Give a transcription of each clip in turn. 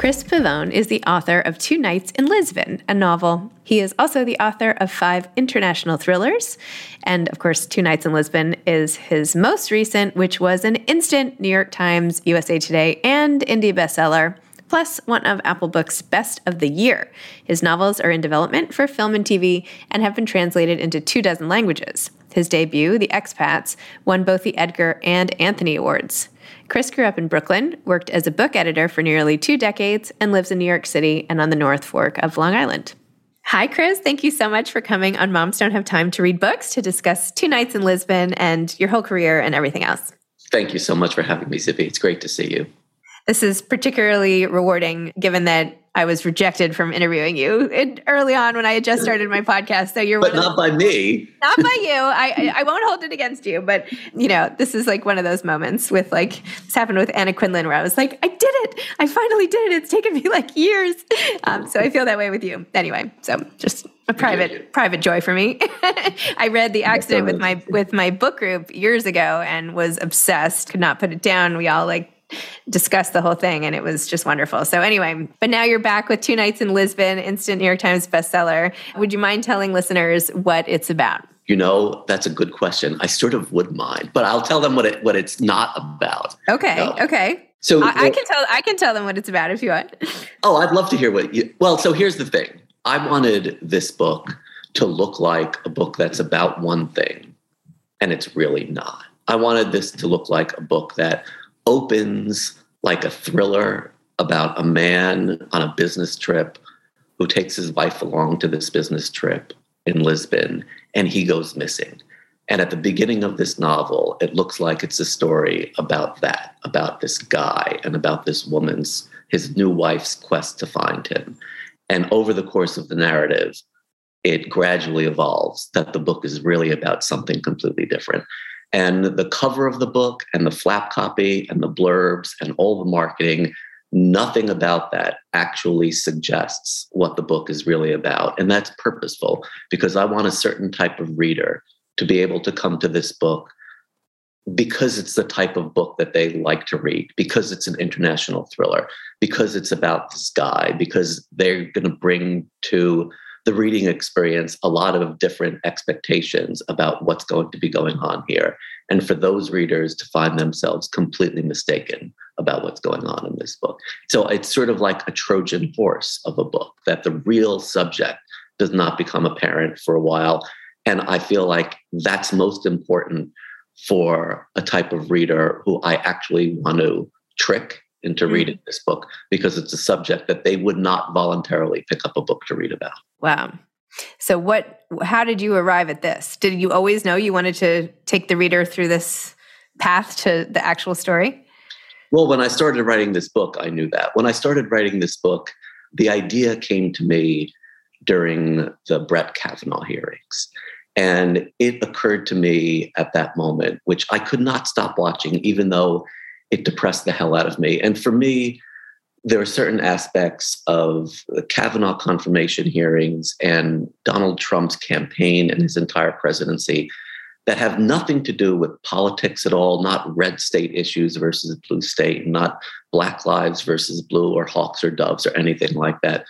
Chris Pavone is the author of Two Nights in Lisbon, a novel. He is also the author of five international thrillers. And of course, Two Nights in Lisbon is his most recent, which was an instant New York Times, USA Today, and indie bestseller plus one of Apple Books' best of the year. His novels are in development for film and TV and have been translated into two dozen languages. His debut, The Expats, won both the Edgar and Anthony Awards. Chris grew up in Brooklyn, worked as a book editor for nearly two decades, and lives in New York City and on the North Fork of Long Island. Hi, Chris. Thank you so much for coming on Moms Don't Have Time to Read Books to discuss Two Nights in Lisbon and your whole career and everything else. Thank you so much for having me, Zibby. It's great to see you. This is particularly rewarding given that I was rejected from interviewing you early on when I had just started my podcast. So you're but not by me. Not by you. I I won't hold it against you. But you know, this is like one of those moments with like this happened with Anna Quindlen where I was like, I did it. I finally did it. It's taken me like years. Um, so I feel that way with you. Anyway, so just a private private joy for me. I read The Accident with my with my book group years ago and was obsessed. Could not put it down. We all like discussed the whole thing and it was just wonderful. So anyway, but now you're back with Two Nights in Lisbon, instant New York Times bestseller. Would you mind telling listeners what it's about? You know, that's a good question. I sort of would mind, but I'll tell them what it what it's not about. Okay. No. Okay. So I, I, can tell I can tell them what it's about if you want. Oh, I'd love to hear what you well, so here's the thing. I wanted this book to look like a book that's about one thing, and it's really not. I wanted this to look like a book that opens like a thriller about a man on a business trip who takes his wife along to this business trip in Lisbon and he goes missing. And at the beginning of this novel, it looks like it's a story about that, about this guy and about this woman's, his new wife's quest to find him. And over the course of the narrative, it gradually evolves that the book is really about something completely different. And the cover of the book and the flap copy and the blurbs and all the marketing, nothing about that actually suggests what the book is really about. And that's purposeful because I want a certain type of reader to be able to come to this book because it's the type of book that they like to read, because it's an international thriller, because it's about this guy, because they're going to bring to the reading experience a lot of different expectations about what's going to be going on here. And for those readers to find themselves completely mistaken about what's going on in this book. So it's sort of like a Trojan horse of a book that the real subject does not become apparent for a while and I feel like that's most important for a type of reader who I actually want to trick into mm. reading this book because it's a subject that they would not voluntarily pick up a book to read about. Wow. So what how did you arrive at this? Did you always know you wanted to take the reader through this path to the actual story? Well, when I started writing this book, I knew that. When I started writing this book, the idea came to me during the Brett Kavanaugh hearings. And it occurred to me at that moment, which I could not stop watching, even though it depressed the hell out of me. And for me, there are certain aspects of the Kavanaugh confirmation hearings and Donald Trump's campaign and his entire presidency that have nothing to do with politics at all, not red state issues versus blue state, not black lives versus blue or hawks or doves or anything like that,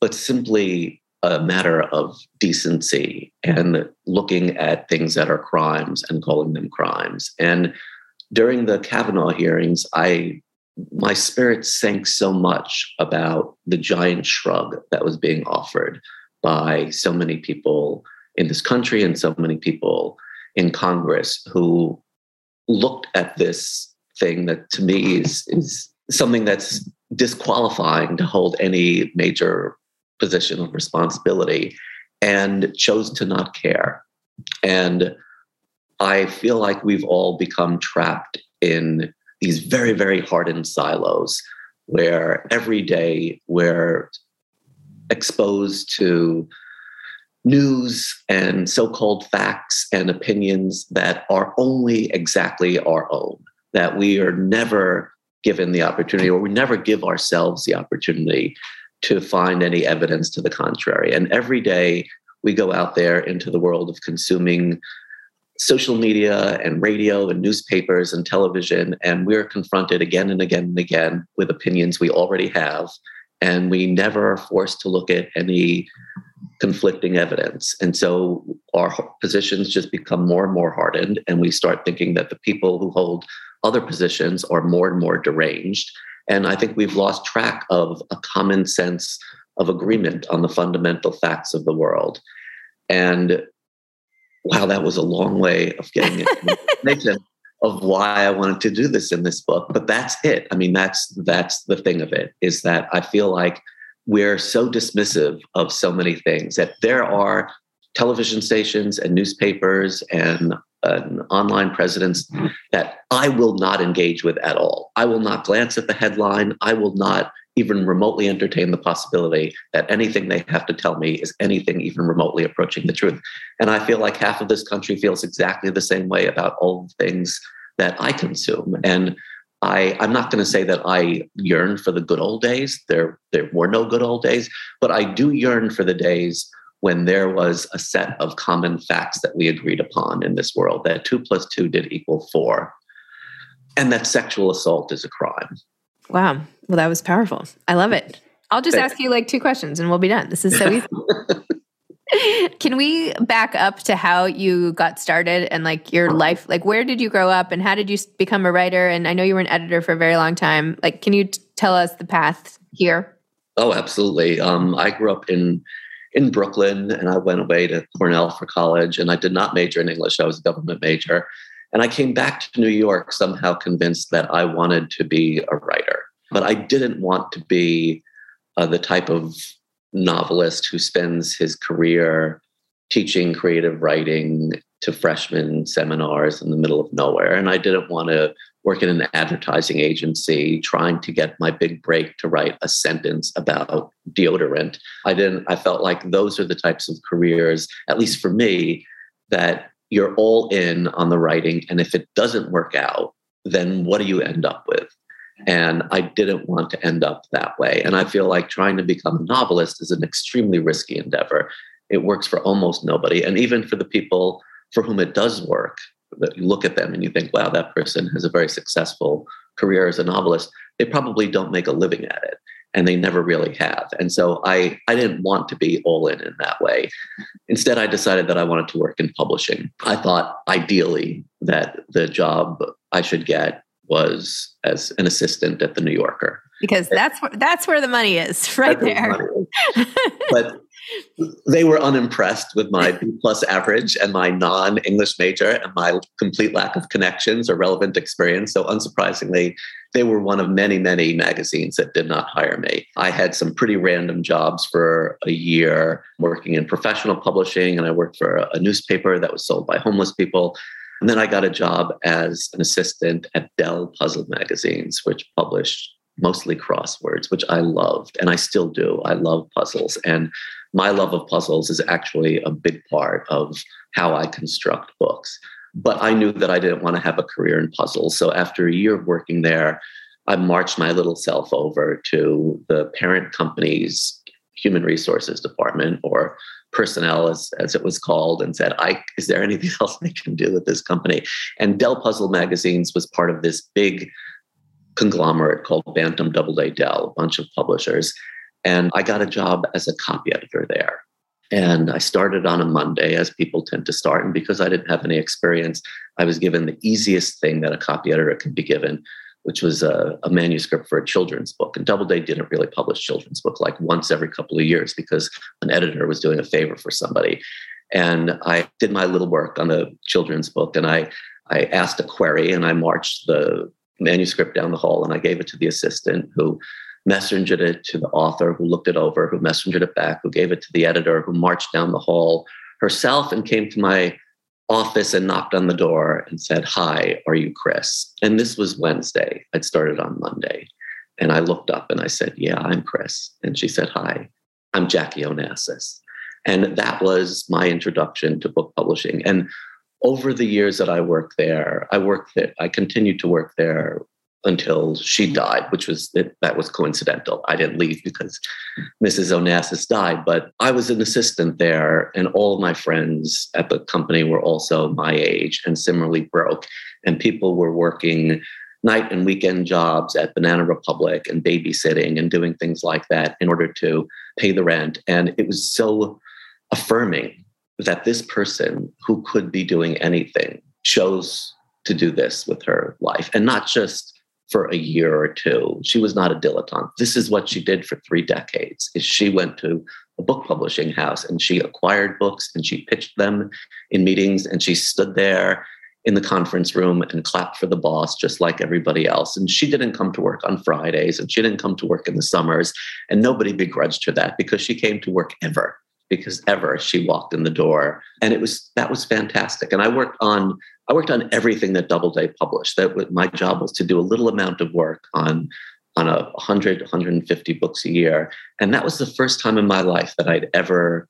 but simply a matter of decency and looking at things that are crimes and calling them crimes. And during the Kavanaugh hearings, I my spirit sank so much about the giant shrug that was being offered by so many people in this country and so many people in Congress who looked at this thing that to me is, is something that's disqualifying to hold any major position of responsibility and chose to not care. And I feel like we've all become trapped in these very, very hardened silos where every day we're exposed to news and so called facts and opinions that are only exactly our own, that we are never given the opportunity or we never give ourselves the opportunity to find any evidence to the contrary. And every day we go out there into the world of consuming social media and radio and newspapers and television, and we're confronted again and again and again with opinions we already have. And we never are forced to look at any conflicting evidence. And so our positions just become more and more hardened, and we start thinking that the people who hold other positions are more and more deranged and I think we've lost track of a common sense of agreement on the fundamental facts of the world. And wow, that was a long way of getting information of why I wanted to do this in this book. But that's it. I mean, that's that's the thing of it, is that I feel like we're so dismissive of so many things that there are television stations and newspapers and an online presence mm-hmm. that I will not engage with at all. I will not glance at the headline. I will not even remotely entertain the possibility that anything they have to tell me is anything even remotely approaching the truth. And I feel like half of this country feels exactly the same way about all the things that I consume. And I, I'm not going to say that I yearn for the good old days. There, there were no good old days, but I do yearn for the days when there was a set of common facts that we agreed upon in this world that two plus two did equal four, and that sexual assault is a crime. Wow. Well, that was powerful. I love it. I'll just ask you like two questions and we'll be done. This is so easy. Can we back up to how you got started and like your life? Like, where did you grow up and how did you become a writer? And I know you were an editor for a very long time. Like, can you t- tell us the path here? Oh, absolutely. Um, I grew up in in Brooklyn and I went away to Cornell for college and I did not major in English. I was a government major. And I came back to New York somehow convinced that I wanted to be a writer. But I didn't want to be uh, the type of novelist who spends his career teaching creative writing to freshman seminars in the middle of nowhere. And I didn't want to work in an advertising agency trying to get my big break to write a sentence about deodorant. I didn't, I felt like those are the types of careers, at least for me, that you're all in on the writing. And if it doesn't work out, then what do you end up with? And I didn't want to end up that way. And I feel like trying to become a novelist is an extremely risky endeavor. It works for almost nobody. And even for the people for whom it does work, that you look at them and you think, wow, that person has a very successful career as a novelist, they probably don't make a living at it. And they never really have. And so I, I didn't want to be all in in that way. Instead, I decided that I wanted to work in publishing. I thought ideally that the job I should get was as an assistant at the New Yorker. Because that's where that's where the money is, right there. Is. but they were unimpressed with my B plus average and my non English major and my complete lack of connections or relevant experience. So, unsurprisingly, they were one of many, many magazines that did not hire me. I had some pretty random jobs for a year working in professional publishing, and I worked for a newspaper that was sold by homeless people. And then I got a job as an assistant at Dell Puzzle Magazines, which published mostly crosswords, which I loved, and I still do. I love puzzles. And my love of puzzles is actually a big part of how I construct books. But I knew that I didn't want to have a career in puzzles. So after a year of working there, I marched my little self over to the parent company's human resources department or personnel as, as it was called and said i is there anything else i can do with this company and dell puzzle magazines was part of this big conglomerate called bantam doubleday dell a bunch of publishers and I got a job as a copy editor there. And I started on a Monday, as people tend to start. And because I didn't have any experience, I was given the easiest thing that a copy editor could be given, which was a, a, manuscript for a children's book. And Doubleday didn't really publish children's book like once every couple of years because an editor was doing a favor for somebody. And I did my little work on the children's book, and I I asked a query, and I marched the manuscript down the hall, and I gave it to the assistant who messengered it to the author who looked it over, who messengered it back, who gave it to the editor, who marched down the hall herself and came to my office and knocked on the door and said, Hi, are you Chris? And this was Wednesday. I'd started on Monday. And I looked up and I said, Yeah, I'm Chris. And she said, Hi, I'm Jackie Onassis. And that was my introduction to book publishing. And over the years that I worked there, I worked there, I continued to work there until she died, which was that was coincidental. I didn't leave because Mrs. Onassis died, but I was an assistant there, and all of my friends at the company were also my age and similarly broke. And people were working night and weekend jobs at Banana Republic and babysitting and doing things like that in order to pay the rent. And it was so affirming that this person who could be doing anything chose to do this with her life and not just for a year or two. She was not a dilettante. This is what she did for three decades. Is she went to a book publishing house and she acquired books and she pitched them in meetings and she stood there in the conference room and clapped for the boss just like everybody else. And she didn't come to work on Fridays and she didn't come to work in the summers. And nobody begrudged her that because she came to work ever because ever she walked in the door and it was that was fantastic and i worked on I worked on everything that Doubleday published. That my job was to do a little amount of work on on a 100 150 books a year and that was the first time in my life that I'd ever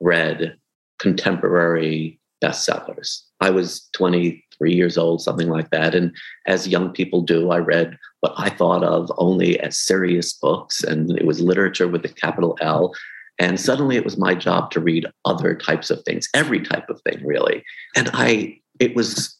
read contemporary bestsellers. I was 23 years old, something like that. And as young people do, I read what I thought of only as serious books, and it was literature with a capital L. And suddenly it was my job to read other types of things, every type of thing, really. And I it was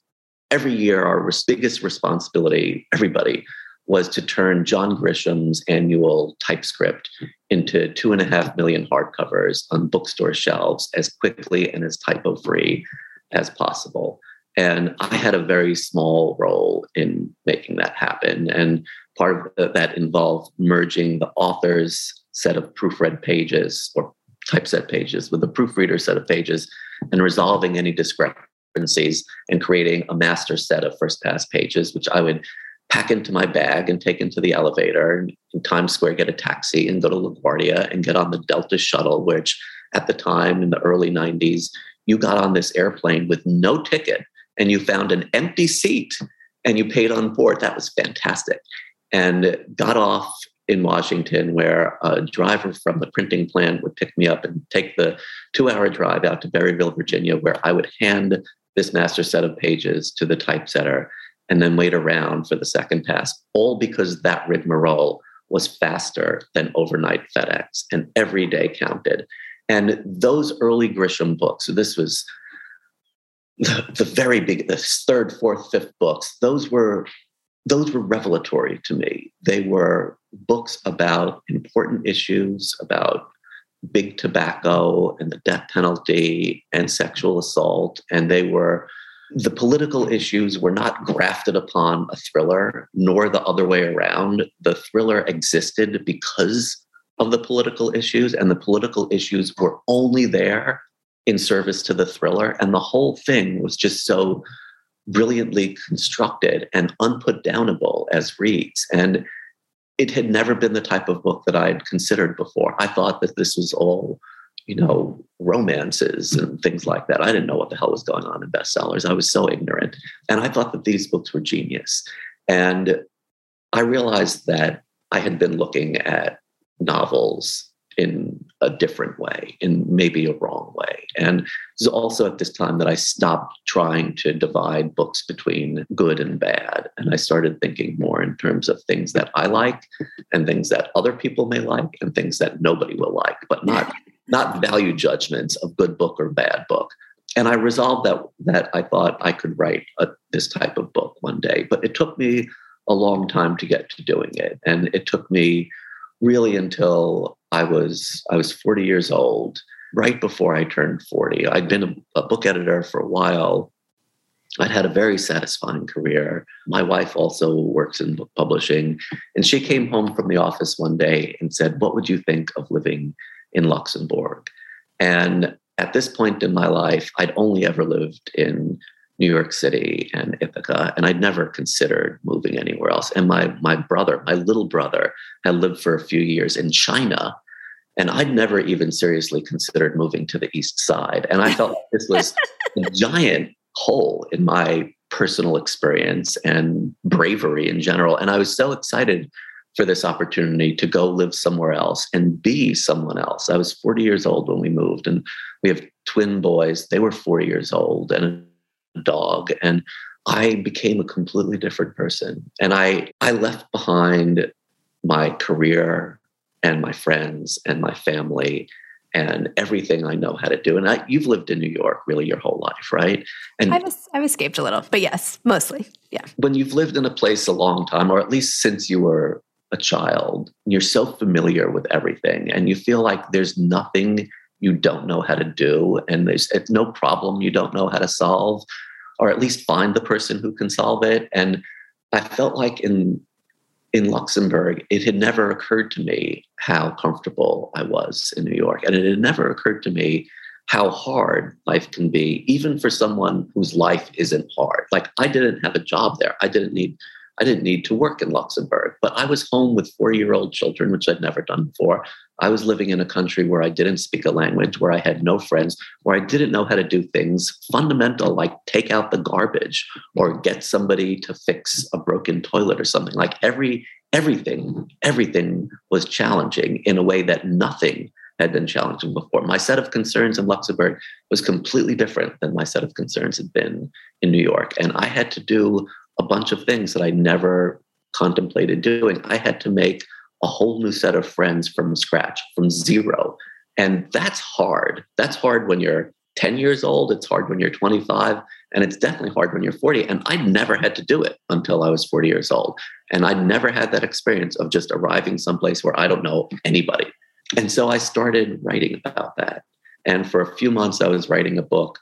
every year our biggest responsibility, everybody, was to turn John Grisham's annual typescript into two and a half million hardcovers on bookstore shelves as quickly and as typo free as possible. And I had a very small role in making that happen. And part of that involved merging the author's set of proofread pages or typeset pages with the proofreader set of pages and resolving any discrepancies and creating a master set of first pass pages, which I would pack into my bag and take into the elevator and in Times Square, get a taxi and go to LaGuardia and get on the Delta shuttle, which at the time in the early 90s, you got on this airplane with no ticket and you found an empty seat and you paid on board. That was fantastic. And got off in Washington where a driver from the printing plant would pick me up and take the two hour drive out to Berryville, Virginia, where I would hand this master set of pages to the typesetter and then wait around for the second pass, all because that rigmarole was faster than overnight FedEx and every day counted. And those early Grisham books, so this was the, the very big, the third, fourth, fifth books, those were those were revelatory to me. They were books about important issues, about big tobacco and the death penalty and sexual assault. And they were, the political issues were not grafted upon a thriller, nor the other way around. The thriller existed because of the political issues, and the political issues were only there in service to the thriller. And the whole thing was just so brilliantly constructed and unputdownable as reads. And it had never been the type of book that I'd considered before. I thought that this was all, you know, romances and things like that. I didn't know what the hell was going on in bestsellers. I was so ignorant. And I thought that these books were genius. And I realized that I had been looking at novels in a different way, in maybe a wrong way. And it's also at this time that I stopped trying to divide books between good and bad. And I started thinking more in terms of things that I like and things that other people may like and things that nobody will like, but not not value judgments of good book or bad book. And I resolved that that I thought I could write a, this type of book one day, but it took me a long time to get to doing it. And it took me really until I was I was 40 years old, right before I turned 40. I'd been a, a book editor for a while. I'd had a very satisfying career. My wife also works in book publishing, and she came home from the office one day and said, "What would you think of living in Luxembourg?" And at this point in my life, I'd only ever lived in New York City and Ithaca, and I'd never considered moving anywhere else. And my my brother, my little brother, had lived for a few years in China, and I'd never even seriously considered moving to the East Side. And I felt like this was a giant hole in my personal experience and bravery in general. And I was so excited for this opportunity to go live somewhere else and be someone else. I was 40 years old when we moved, and we have twin boys. They were four years old, and dog and I became a completely different person. And I, I left behind my career and my friends and my family and everything I know how to do. And I, you've lived in New York really your whole life, right? And I've, I've escaped a little, but yes, mostly. Yeah. When you've lived in a place a long time, or at least since you were a child, you're so familiar with everything and you feel like there's nothing you don't know how to do and there's no problem you don't know how to solve or at least find the person who can solve it. And I felt like in in Luxembourg, it had never occurred to me how comfortable I was in New York. And it had never occurred to me how hard life can be, even for someone whose life isn't hard. Like I didn't have a job there. I didn't need I didn't need to work in Luxembourg, but I was home with four year old children, which I'd never done before. I was living in a country where I didn't speak a language, where I had no friends, where I didn't know how to do things fundamental like take out the garbage or get somebody to fix a broken toilet or something. Like every everything, everything was challenging in a way that nothing had been challenging before. My set of concerns in Luxembourg was completely different than my set of concerns had been in New York. And I had to do a bunch of things that I never contemplated doing. I had to make a whole new set of friends from scratch, from zero. And that's hard. That's hard when you're 10 years old. It's hard when you're 25. And it's definitely hard when you're 40. And I never had to do it until I was 40 years old. And I never had that experience of just arriving someplace where I don't know anybody. And so I started writing about that. And for a few months, I was writing a book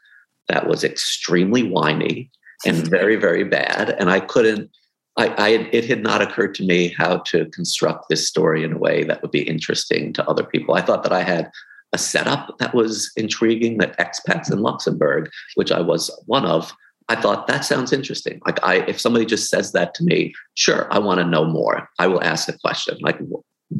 that was extremely whiny and very, very bad. And I couldn't, I, I, it had not occurred to me how to construct this story in a way that would be interesting to other people. I thought that I had a setup that was intriguing, that expats in Luxembourg, which I was one of, I thought that sounds interesting. Like I, if somebody just says that to me, sure, I want to know more. I will ask a question like,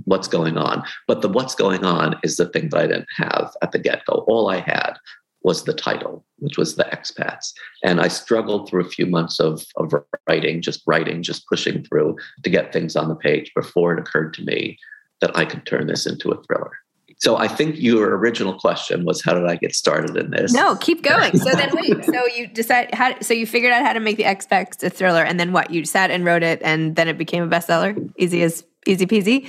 what's going on? But the what's going on is the thing that I didn't have at the get go. All I had was the title, which was The Expats. And I struggled through a few months of, of writing, just writing, just pushing through to get things on the page before it occurred to me that I could turn this into a thriller. So I think your original question was how did I get started in this? No, keep going. So then wait. So you decide how so you figured out how to make the Expats a thriller and then what? You sat and wrote it and then it became a bestseller? Easy as easy peasy.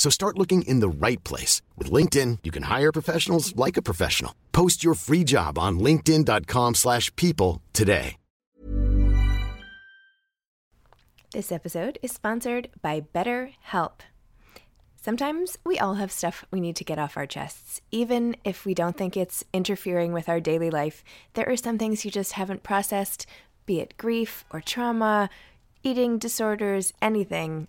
So start looking in the right place. With LinkedIn, you can hire professionals like a professional. Post your free job on linkedin.com slash people today. This episode is sponsored by BetterHelp. Sometimes we all have stuff we need to get off our chests. Even if we don't think it's interfering with our daily life, there are some things you just haven't processed, be it grief or trauma, eating disorders, anything.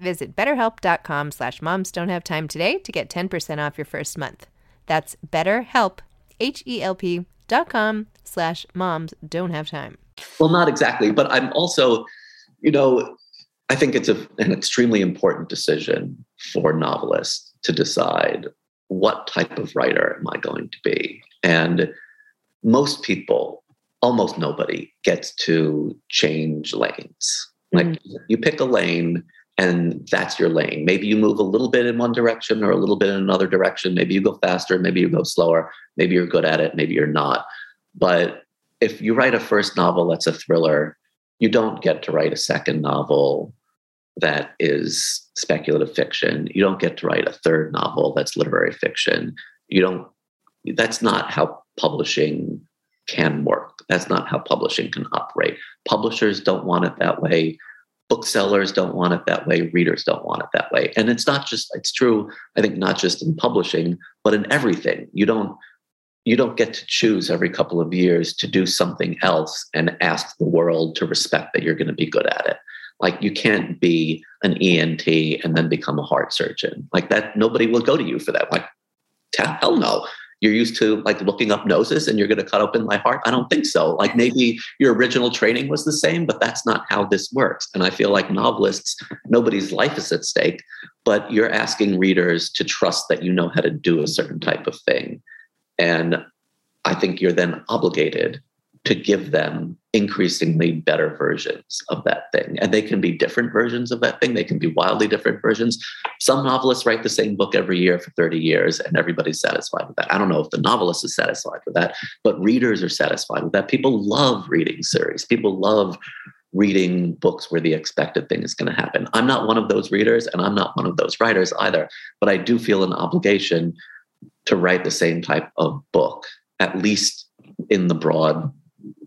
Visit betterhelp.com slash moms don't have time today to get 10% off your first month. That's betterhelp, H-E-L-P dot com slash moms don't have time. Well, not exactly, but I'm also, you know, I think it's a, an extremely important decision for novelists to decide what type of writer am I going to be? And most people, almost nobody, gets to change lanes. Like mm. you pick a lane and that's your lane. Maybe you move a little bit in one direction or a little bit in another direction. Maybe you go faster, maybe you go slower, maybe you're good at it, maybe you're not. But if you write a first novel that's a thriller, you don't get to write a second novel that is speculative fiction. You don't get to write a third novel that's literary fiction. You don't that's not how publishing can work. That's not how publishing can operate. Publishers don't want it that way booksellers don't want it that way readers don't want it that way. And it's not just it's true i think not just in publishing but in everything. You don't you don't get to choose every couple of years to do something else and ask the world to respect that you're going to be good at it. Like you can't be an ENT and then become a heart surgeon. Like that nobody will go to you for that. Like hell no you're used to like looking up noses and you're going to cut open my heart? I don't think so. Like maybe your original training was the same but that's not how this works. And i feel like novelists nobody's life is at stake but you're asking readers to trust that you know how to do a certain type of thing. And i think you're then obligated to give them increasingly better versions of that thing. And they can be different versions of that thing, they can be wildly different versions. Some novelists write the same book every year for 30 years, and everybody's satisfied with that. I don't know if the novelist is satisfied with that, but readers are satisfied with that. People love reading series, people love reading books where the expected thing is going to happen. I'm not one of those readers, and I'm not one of those writers either, but I do feel an obligation to write the same type of book, at least in the broad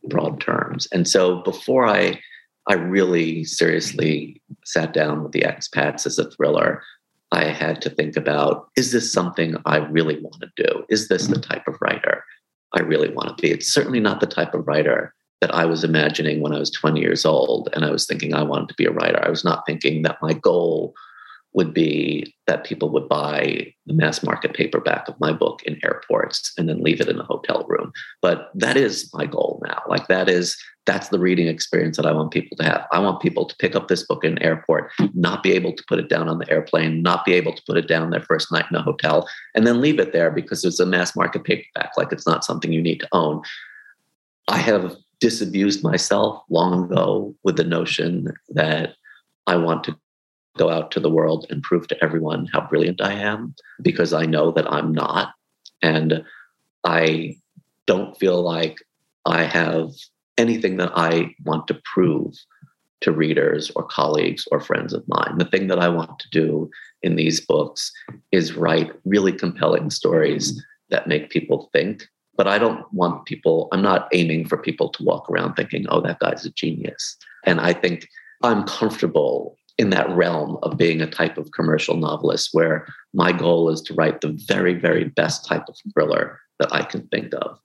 broad terms. And so before I I really seriously sat down with the expats as a thriller, I had to think about is this something I really want to do? Is this the type of writer I really want to be? It's certainly not the type of writer that I was imagining when I was 20 years old and I was thinking I wanted to be a writer. I was not thinking that my goal would be that people would buy the mass market paperback of my book in airports and then leave it in a hotel room. But that is my goal now. Like that is that's the reading experience that I want people to have. I want people to pick up this book in an airport, not be able to put it down on the airplane, not be able to put it down their first night in a hotel, and then leave it there because it's a mass market paperback. Like it's not something you need to own. I have disabused myself long ago with the notion that I want to go out to the world and prove to everyone how brilliant I am because I know that I'm not. And I don't feel like I have anything that I want to prove to readers or colleagues or friends of mine. The thing that I want to do in these books is write really compelling stories that make people think. But I don't want people, I'm not aiming for people to walk around thinking, oh, that guy's a genius. And I think I'm comfortable in that realm of being a type of commercial novelist where my goal is to write the very, very best type of thriller that I can think of.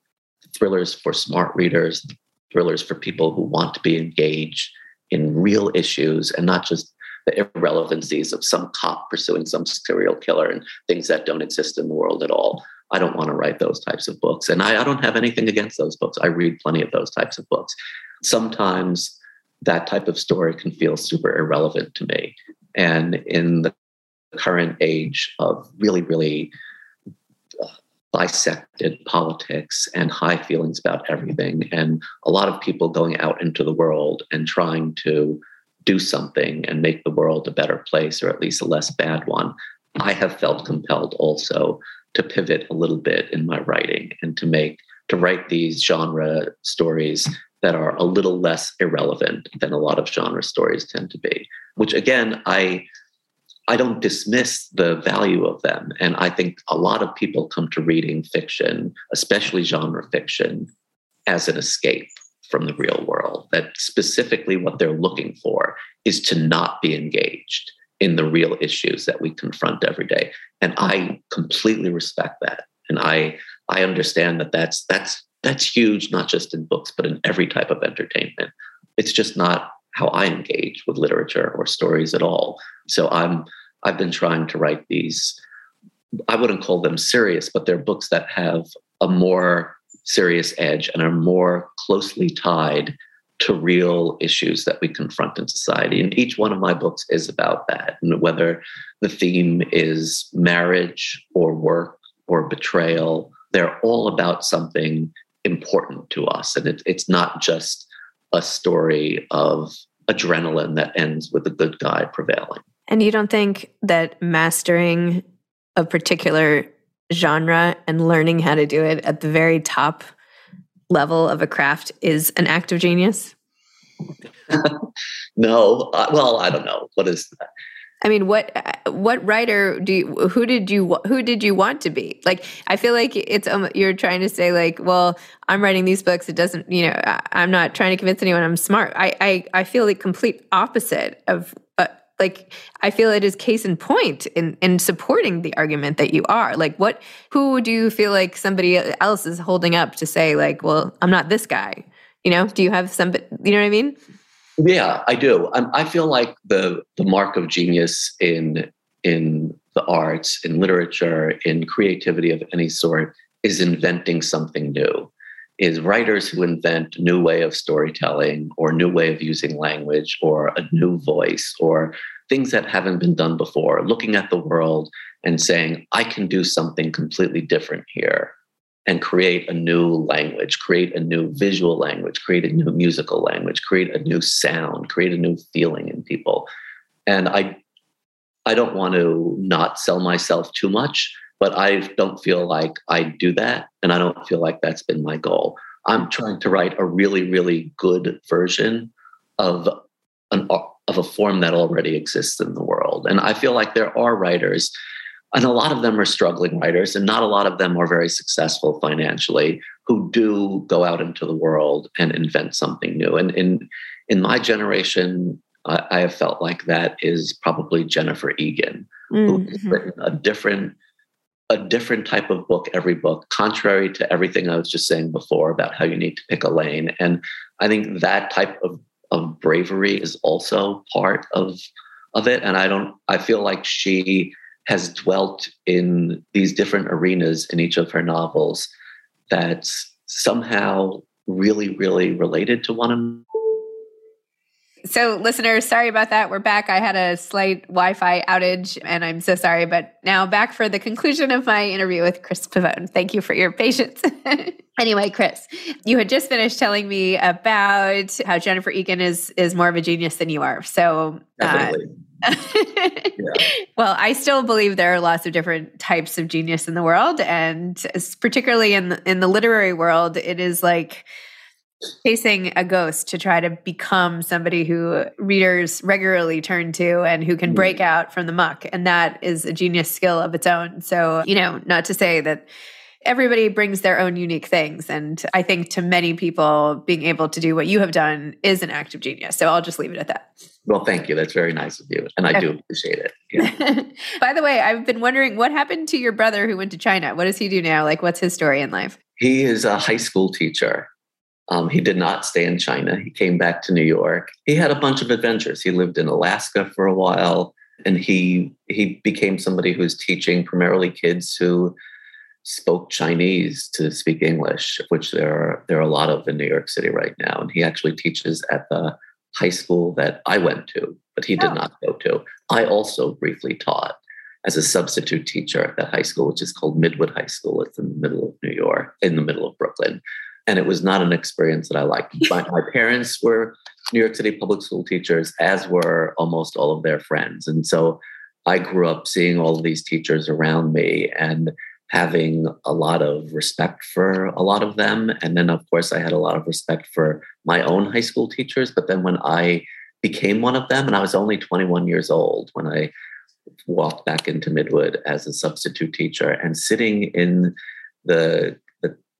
Thrillers for smart readers, thrillers for people who want to be engaged in real issues and not just the irrelevancies of some cop pursuing some serial killer and things that don't exist in the world at all. I don't want to write those types of books. And I, I don't have anything against those books. I read plenty of those types of books. Sometimes that type of story can feel super irrelevant to me. And in the current age of really, really uh, bisected politics and high feelings about everything, and a lot of people going out into the world and trying to do something and make the world a better place or at least a less bad one, I have felt compelled also to pivot a little bit in my writing and to make to write these genre stories that are a little less irrelevant than a lot of genre stories tend to be which again i i don't dismiss the value of them. And i think a lot of people come to reading fiction especially genre fiction as an escape from the real world that specifically what they're looking for is to not be engaged in the real issues that we confront every day. And i completely respect that. And i i understand that that's that's that's huge, not just in books, but in every type of entertainment. It's just not how I engage with literature or stories at all. So I'm I've been trying to write these. I wouldn't call them serious, but they're books that have a more serious edge and are more closely tied to real issues that we confront in society. And each one of my books is about that. And whether the theme is marriage or work or betrayal, they're all about something important to us. And it, it's not just a story of adrenaline that ends with the good guy prevailing. And you don't think that mastering a particular genre and learning how to do it at the very top level of a craft is an act of genius? no. Uh, well, I don't know. What is that? I mean, what what writer do you, who did you who did you want to be? Like, I feel like it's um, you're trying to say like, well, I'm writing these books. It doesn't, you know, I, am not trying to convince anyone I'm smart. I I, I feel the complete opposite of uh, like I feel it is case in point in in supporting the argument that you are. Like, what who do you feel like somebody else is holding up to say like, well, I'm not this guy. You know, do you have some? You know what I mean? Yeah, I do. Um, I feel like the the mark of genius in in the arts, in literature, in creativity of any sort is inventing something new. Is writers who invent a new way of storytelling or new way of using language or a new voice or things that haven't been done before, looking at the world and saying, I can do something completely different here and create a new language, create a new visual language, create a new musical language, create a new sound, create a new feeling in people. And I I don't want to not sell myself too much, but I don't feel like I do that and I don't feel like that's been my goal. I'm trying to write a really really good version of an of a form that already exists in the world. And I feel like there are writers and a lot of them are struggling writers and not a lot of them are very successful financially who do go out into the world and invent something new and in in my generation I, I have felt like that is probably Jennifer Egan, mm-hmm. who has written a different a different type of book every book, contrary to everything I was just saying before about how you need to pick a lane. And I think that type of, of bravery is also part of of it. And I don't I feel like she has dwelt in these different arenas in each of her novels that's somehow really, really related to one another. So, listeners, sorry about that. We're back. I had a slight Wi Fi outage and I'm so sorry. But now back for the conclusion of my interview with Chris Pavone. Thank you for your patience. anyway, Chris, you had just finished telling me about how Jennifer Egan is is more of a genius than you are. So, uh, Well, I still believe there are lots of different types of genius in the world, and particularly in the, in the literary world, it is like chasing a ghost to try to become somebody who readers regularly turn to and who can break mm. out from the muck, and that is a genius skill of its own. So, you know, not to say that everybody brings their own unique things. And I think to many people, being able to do what you have done is an act of genius. So I'll just leave it at that. Well, thank you. That's very nice of you. And I okay. do appreciate it. Yeah. By the way, I've been wondering what happened to your brother who went to China? What does he do now? Like, what's his story in life? He is a high school teacher. Um, he did not stay in China. He came back to New York. He had a bunch of adventures. He lived in Alaska for a while, and he he became somebody who's teaching primarily kids who spoke Chinese to speak English, which there are there are a lot of in New York City right now. And he actually teaches at the high school that I went to, but he did oh. not go to. I also briefly taught as a substitute teacher at that high school, which is called Midwood High School. It's in the middle of New York, in the middle of Brooklyn. And it was not an experience that I liked. my, my parents were New York City public school teachers, as were almost all of their friends. And so I grew up seeing all of these teachers around me and having a lot of respect for a lot of them. And then, of course, I had a lot of respect for my own high school teachers. But then when I became one of them, and I was only 21 years old when I walked back into Midwood as a substitute teacher and sitting in the, the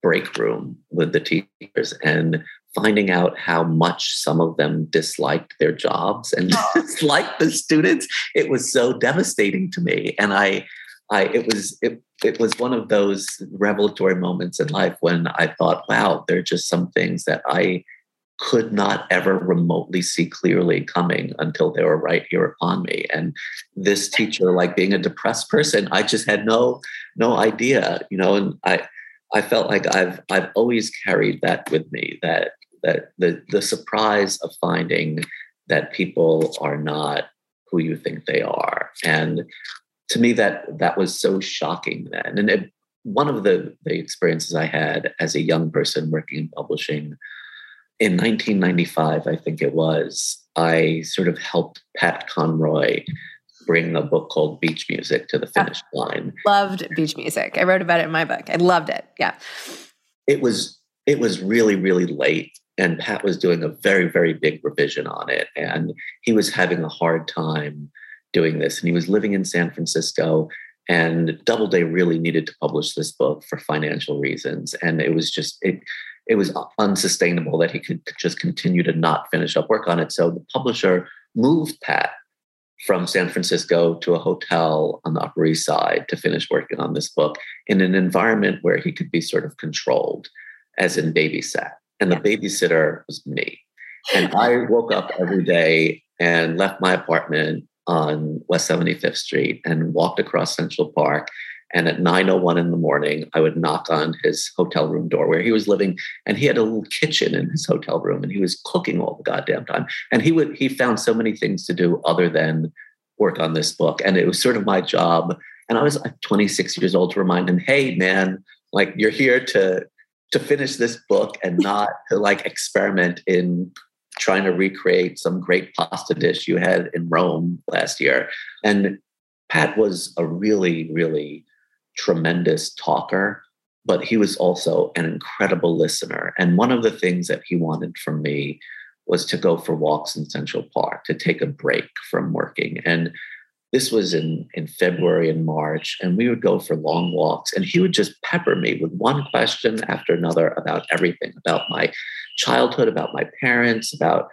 break room with the teachers and finding out how much some of them disliked their jobs and disliked the students, it was so devastating to me. And I I it was it it was one of those revelatory moments in life when I thought, wow, there are just some things that I could not ever remotely see clearly coming until they were right here upon me. And this teacher, like being a depressed person, I just had no no idea, you know, and I I felt like I've I've always carried that with me, that that the the surprise of finding that people are not who you think they are. And to me that that was so shocking then and it, one of the, the experiences i had as a young person working in publishing in 1995 i think it was i sort of helped pat conroy bring a book called beach music to the ah, finish line loved beach music i wrote about it in my book i loved it yeah it was it was really really late and pat was doing a very very big revision on it and he was having a hard time doing this. And he was living in San Francisco. And Doubleday really needed to publish this book for financial reasons. And it was just, it, it was unsustainable that he could just continue to not finish up work on it. So the publisher moved Pat from San Francisco to a hotel on the Upper East Side to finish working on this book in an environment where he could be sort of controlled, as in babysat. And the babysitter was me. And I woke up every day and left my apartment on West 75th Street and walked across Central Park. And at 9.01 in the morning, I would knock on his hotel room door where he was living. And he had a little kitchen in his hotel room and he was cooking all the goddamn time. And he would he found so many things to do other than work on this book. And it was sort of my job. And I was uh, 26 years old to remind him, hey man, like you're here to to finish this book and not to like experiment in trying to recreate some great pasta dish you had in Rome last year. And Pat was a really, really tremendous talker, but he was also an incredible listener. And one of the things that he wanted from me was to go for walks in Central Park, to take a break from working. And this was in, in February and March, and we would go for long walks, and he would just pepper me with one question after another about everything about my childhood, about my parents, about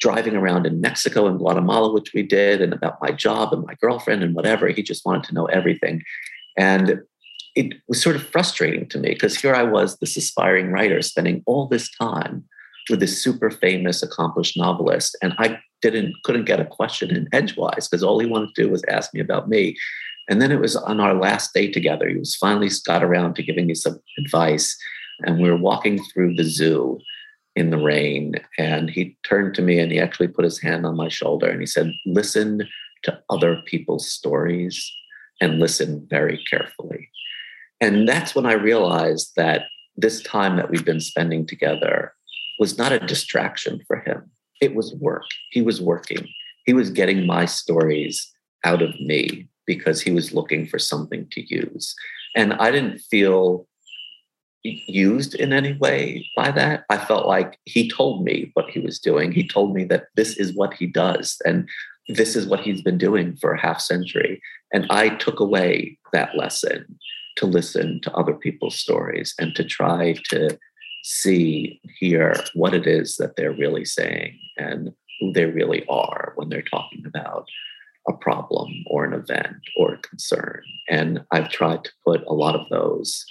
driving around in Mexico and Guatemala, which we did, and about my job and my girlfriend and whatever. He just wanted to know everything. And it was sort of frustrating to me because here I was, this aspiring writer, spending all this time with this super famous, accomplished novelist, and I didn't couldn't get a question in edgewise because all he wanted to do was ask me about me. And then it was on our last day together. He was finally got around to giving me some advice, and we were walking through the zoo in the rain, and he turned to me and he actually put his hand on my shoulder and he said, "Listen to other people's stories and listen very carefully." And that's when I realized that this time that we've been spending together was not a distraction for him. It was work. He was working. He was getting my stories out of me because he was looking for something to use. And I didn't feel used in any way by that. I felt like he told me what he was doing. He told me that this is what he does and this is what he's been doing for a half century. And I took away that lesson to listen to other people's stories and to try to see, hear what it is that they're really saying and who they really are when they're talking about a problem or an event or a concern. And I've tried to put a lot of those,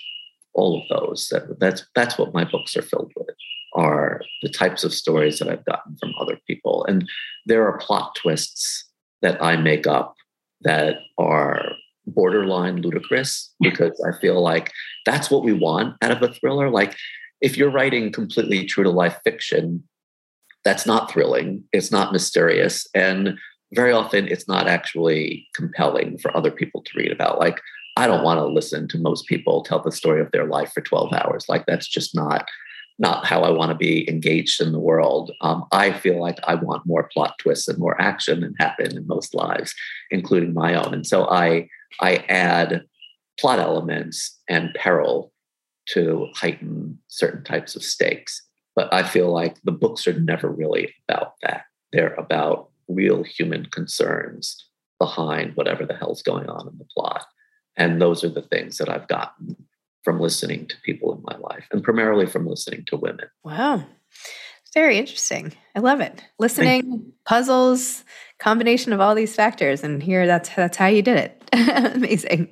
all of those. That, that's that's what my books are filled with. Are the types of stories that I've gotten from other people, and there are plot twists that I make up that are borderline ludicrous because I feel like that's what we want out of a thriller. Like if you're writing completely true to life fiction, that's not thrilling, it's not mysterious, and very often it's not actually compelling for other people to read about. Like, I don't want to listen to most people tell the story of their life for 12 hours. Like, that's just not not how I want to be engaged in the world. Um, I feel like I want more plot twists and more action than happen in most lives, including my own. And so I I add plot elements and peril to heighten certain types of stakes. But I feel like the books are never really about that. They're about real human concerns behind whatever the hell's going on in the plot. And those are the things that I've gotten from listening to people in my life and primarily from listening to women. Wow. Very interesting. I love it. Listening, puzzles, combination of all these factors. And here that's that's how you did it. Amazing.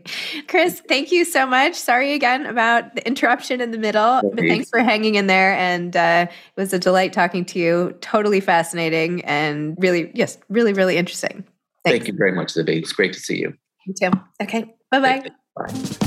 Chris, thank you so much. Sorry again about the interruption in the middle, but thanks for hanging in there. And uh, it was a delight talking to you. Totally fascinating and really, yes, really, really interesting. Thanks. Thank you very much, Zibby. It's great to see you. You too. Okay. Bye-bye. Bye.